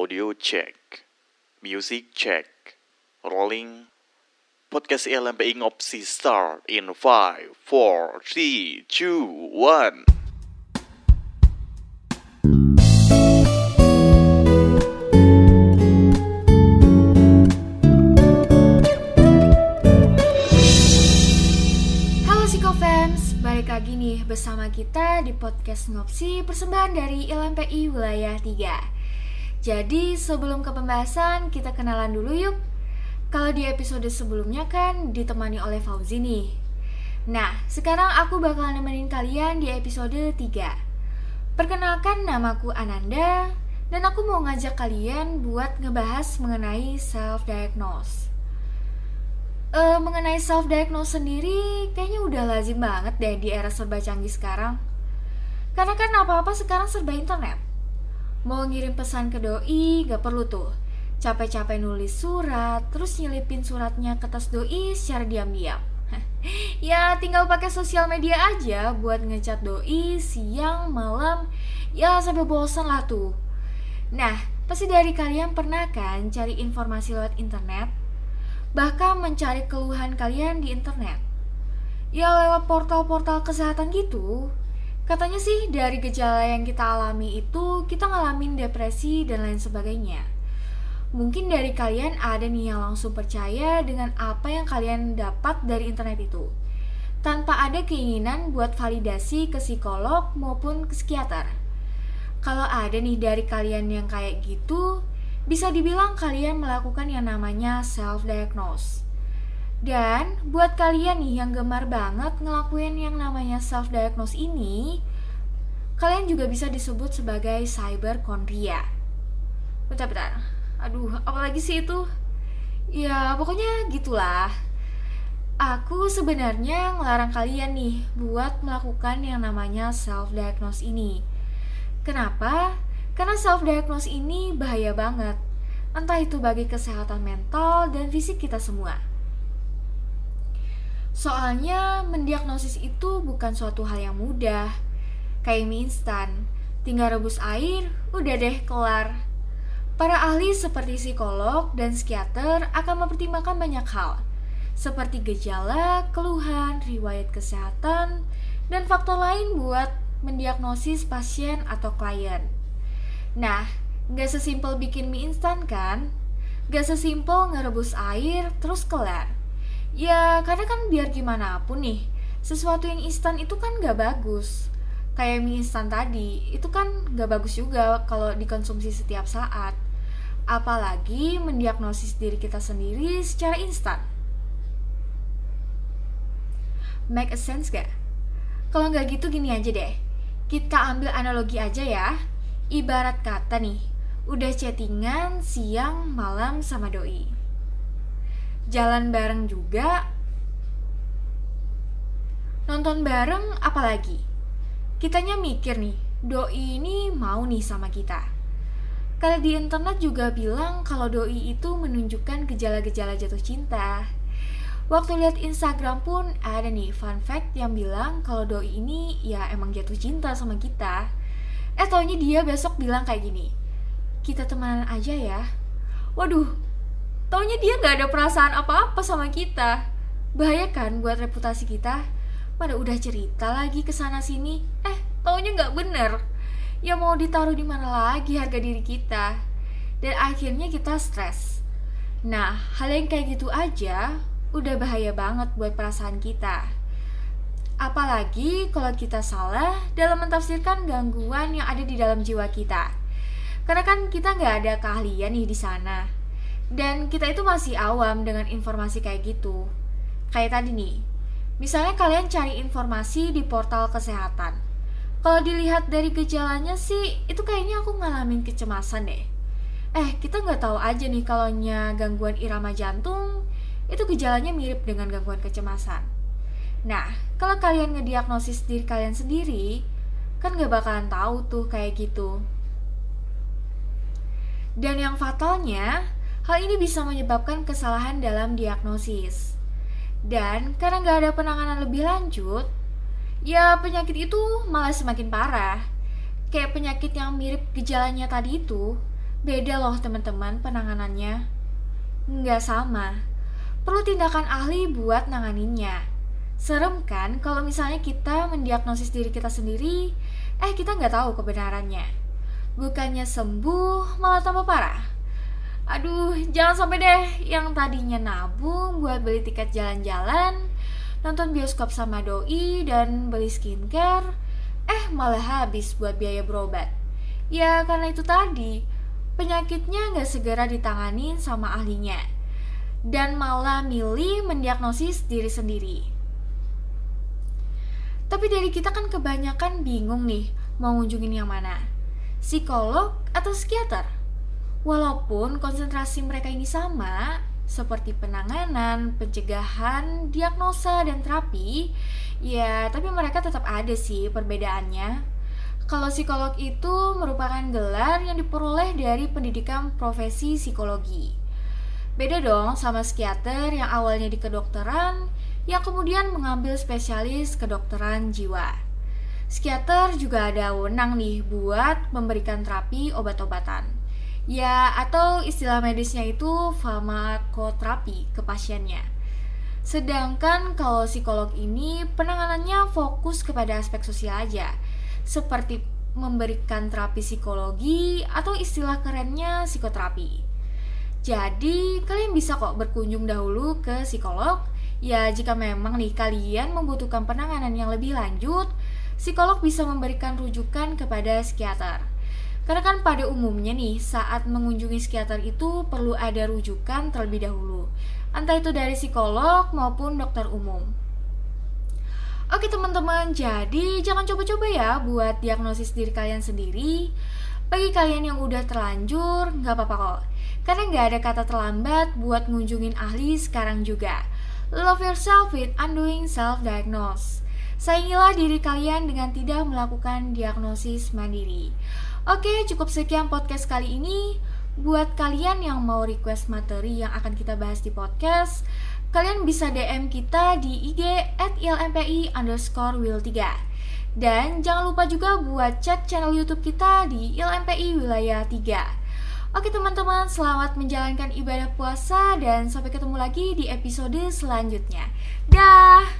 Audio check. Music check. Rolling. Podcast LMPI Ngopsi start in 5, 4, 3, 2, 1. Halo Psikofans, balik lagi nih bersama kita di podcast Ngopsi persembahan dari LMPI Wilayah 3 Jadi sebelum ke pembahasan, kita kenalan dulu yuk Kalau di episode sebelumnya kan ditemani oleh Fauzi nih Nah, sekarang aku bakal nemenin kalian di episode 3 Perkenalkan namaku Ananda Dan aku mau ngajak kalian buat ngebahas mengenai self-diagnose Eh, mengenai self diagnose sendiri kayaknya udah lazim banget deh di era serba canggih sekarang. Karena kan apa-apa sekarang serba internet. Mau ngirim pesan ke doi gak perlu tuh. Capek-capek nulis surat, terus nyelipin suratnya ke tas doi secara diam-diam. ya tinggal pakai sosial media aja buat ngecat doi siang, malam, ya sampai bosan lah tuh. Nah, pasti dari kalian pernah kan cari informasi lewat internet? bahkan mencari keluhan kalian di internet. Ya lewat portal-portal kesehatan gitu. Katanya sih dari gejala yang kita alami itu kita ngalamin depresi dan lain sebagainya. Mungkin dari kalian ada nih yang langsung percaya dengan apa yang kalian dapat dari internet itu. Tanpa ada keinginan buat validasi ke psikolog maupun ke psikiater. Kalau ada nih dari kalian yang kayak gitu, bisa dibilang kalian melakukan yang namanya self-diagnose. Dan buat kalian nih yang gemar banget ngelakuin yang namanya self-diagnose ini, kalian juga bisa disebut sebagai cyberchondria. Bentar-bentar, aduh apalagi sih itu? Ya pokoknya gitulah. Aku sebenarnya ngelarang kalian nih buat melakukan yang namanya self-diagnose ini. Kenapa? Karena self-diagnose ini bahaya banget, entah itu bagi kesehatan mental dan fisik kita semua. Soalnya mendiagnosis itu bukan suatu hal yang mudah, kayak mie instan, tinggal rebus air, udah deh kelar. Para ahli seperti psikolog dan psikiater akan mempertimbangkan banyak hal, seperti gejala, keluhan, riwayat kesehatan, dan faktor lain buat mendiagnosis pasien atau klien. Nah, gak sesimpel bikin mie instan kan? Gak sesimpel ngerebus air terus kelar. Ya, karena kan biar gimana pun nih, sesuatu yang instan itu kan gak bagus. Kayak mie instan tadi, itu kan gak bagus juga kalau dikonsumsi setiap saat. Apalagi mendiagnosis diri kita sendiri secara instan. Make a sense gak? Kalau nggak gitu gini aja deh. Kita ambil analogi aja ya Ibarat kata nih, udah chattingan siang malam sama doi. Jalan bareng juga. Nonton bareng apalagi? Kitanya mikir nih, doi ini mau nih sama kita. Kalau di internet juga bilang kalau doi itu menunjukkan gejala-gejala jatuh cinta. Waktu lihat Instagram pun ada nih fun fact yang bilang kalau doi ini ya emang jatuh cinta sama kita. Eh taunya dia besok bilang kayak gini Kita temenan aja ya Waduh Taunya dia gak ada perasaan apa-apa sama kita. Bahaya kan buat reputasi kita? Pada udah cerita lagi ke sana sini. Eh taunya gak bener. Ya mau ditaruh di mana lagi harga diri kita? Dan akhirnya kita stres. Nah hal yang kayak gitu aja Udah bahaya banget buat perasaan kita. Apalagi kalau kita salah dalam mentafsirkan gangguan yang ada di dalam jiwa kita. Karena kan kita nggak ada keahlian nih di sana. Dan kita itu masih awam dengan informasi kayak gitu. Kayak tadi nih, misalnya kalian cari informasi di portal kesehatan. Kalau dilihat dari gejalanya sih, itu kayaknya aku ngalamin kecemasan deh. Eh, kita nggak tahu aja nih kalau gangguan irama jantung, itu gejalanya mirip dengan gangguan kecemasan. Nah, kalau kalian ngediagnosis diri kalian sendiri, kan gak bakalan tahu tuh kayak gitu. Dan yang fatalnya, hal ini bisa menyebabkan kesalahan dalam diagnosis. Dan karena gak ada penanganan lebih lanjut, ya penyakit itu malah semakin parah. Kayak penyakit yang mirip gejalanya tadi itu, Beda loh teman-teman penanganannya. Nggak sama. Perlu tindakan ahli buat nanganinnya. Serem kan kalau misalnya kita mendiagnosis diri kita sendiri, eh kita nggak tahu kebenarannya. Bukannya sembuh, malah tambah parah. Aduh, jangan sampai deh yang tadinya nabung buat beli tiket jalan-jalan, nonton bioskop sama doi, dan beli skincare, eh malah habis buat biaya berobat. Ya karena itu tadi, penyakitnya nggak segera ditangani sama ahlinya dan malah milih mendiagnosis diri sendiri. Tapi dari kita kan kebanyakan bingung nih mau ngunjungin yang mana, psikolog atau psikiater. Walaupun konsentrasi mereka ini sama, seperti penanganan, pencegahan, diagnosa, dan terapi, ya tapi mereka tetap ada sih perbedaannya. Kalau psikolog itu merupakan gelar yang diperoleh dari pendidikan profesi psikologi. Beda dong sama psikiater yang awalnya di kedokteran, yang kemudian mengambil spesialis kedokteran jiwa. Psikiater juga ada wewenang nih buat memberikan terapi obat-obatan. Ya, atau istilah medisnya itu farmakoterapi ke pasiennya. Sedangkan kalau psikolog ini penanganannya fokus kepada aspek sosial aja, seperti memberikan terapi psikologi atau istilah kerennya psikoterapi. Jadi, kalian bisa kok berkunjung dahulu ke psikolog. Ya, jika memang nih kalian membutuhkan penanganan yang lebih lanjut, psikolog bisa memberikan rujukan kepada psikiater. Karena kan pada umumnya nih, saat mengunjungi psikiater itu perlu ada rujukan terlebih dahulu. Entah itu dari psikolog maupun dokter umum. Oke teman-teman, jadi jangan coba-coba ya buat diagnosis diri kalian sendiri. Bagi kalian yang udah terlanjur, nggak apa-apa kok. Karena nggak ada kata terlambat buat ngunjungin ahli sekarang juga. Love yourself with undoing self-diagnose. Sayangilah diri kalian dengan tidak melakukan diagnosis mandiri. Oke, cukup sekian podcast kali ini. Buat kalian yang mau request materi yang akan kita bahas di podcast, kalian bisa DM kita di IG at ilmpi underscore will 3 dan jangan lupa juga buat cek channel youtube kita di ilmpi wilayah 3 Oke teman-teman, selamat menjalankan ibadah puasa dan sampai ketemu lagi di episode selanjutnya. Dah.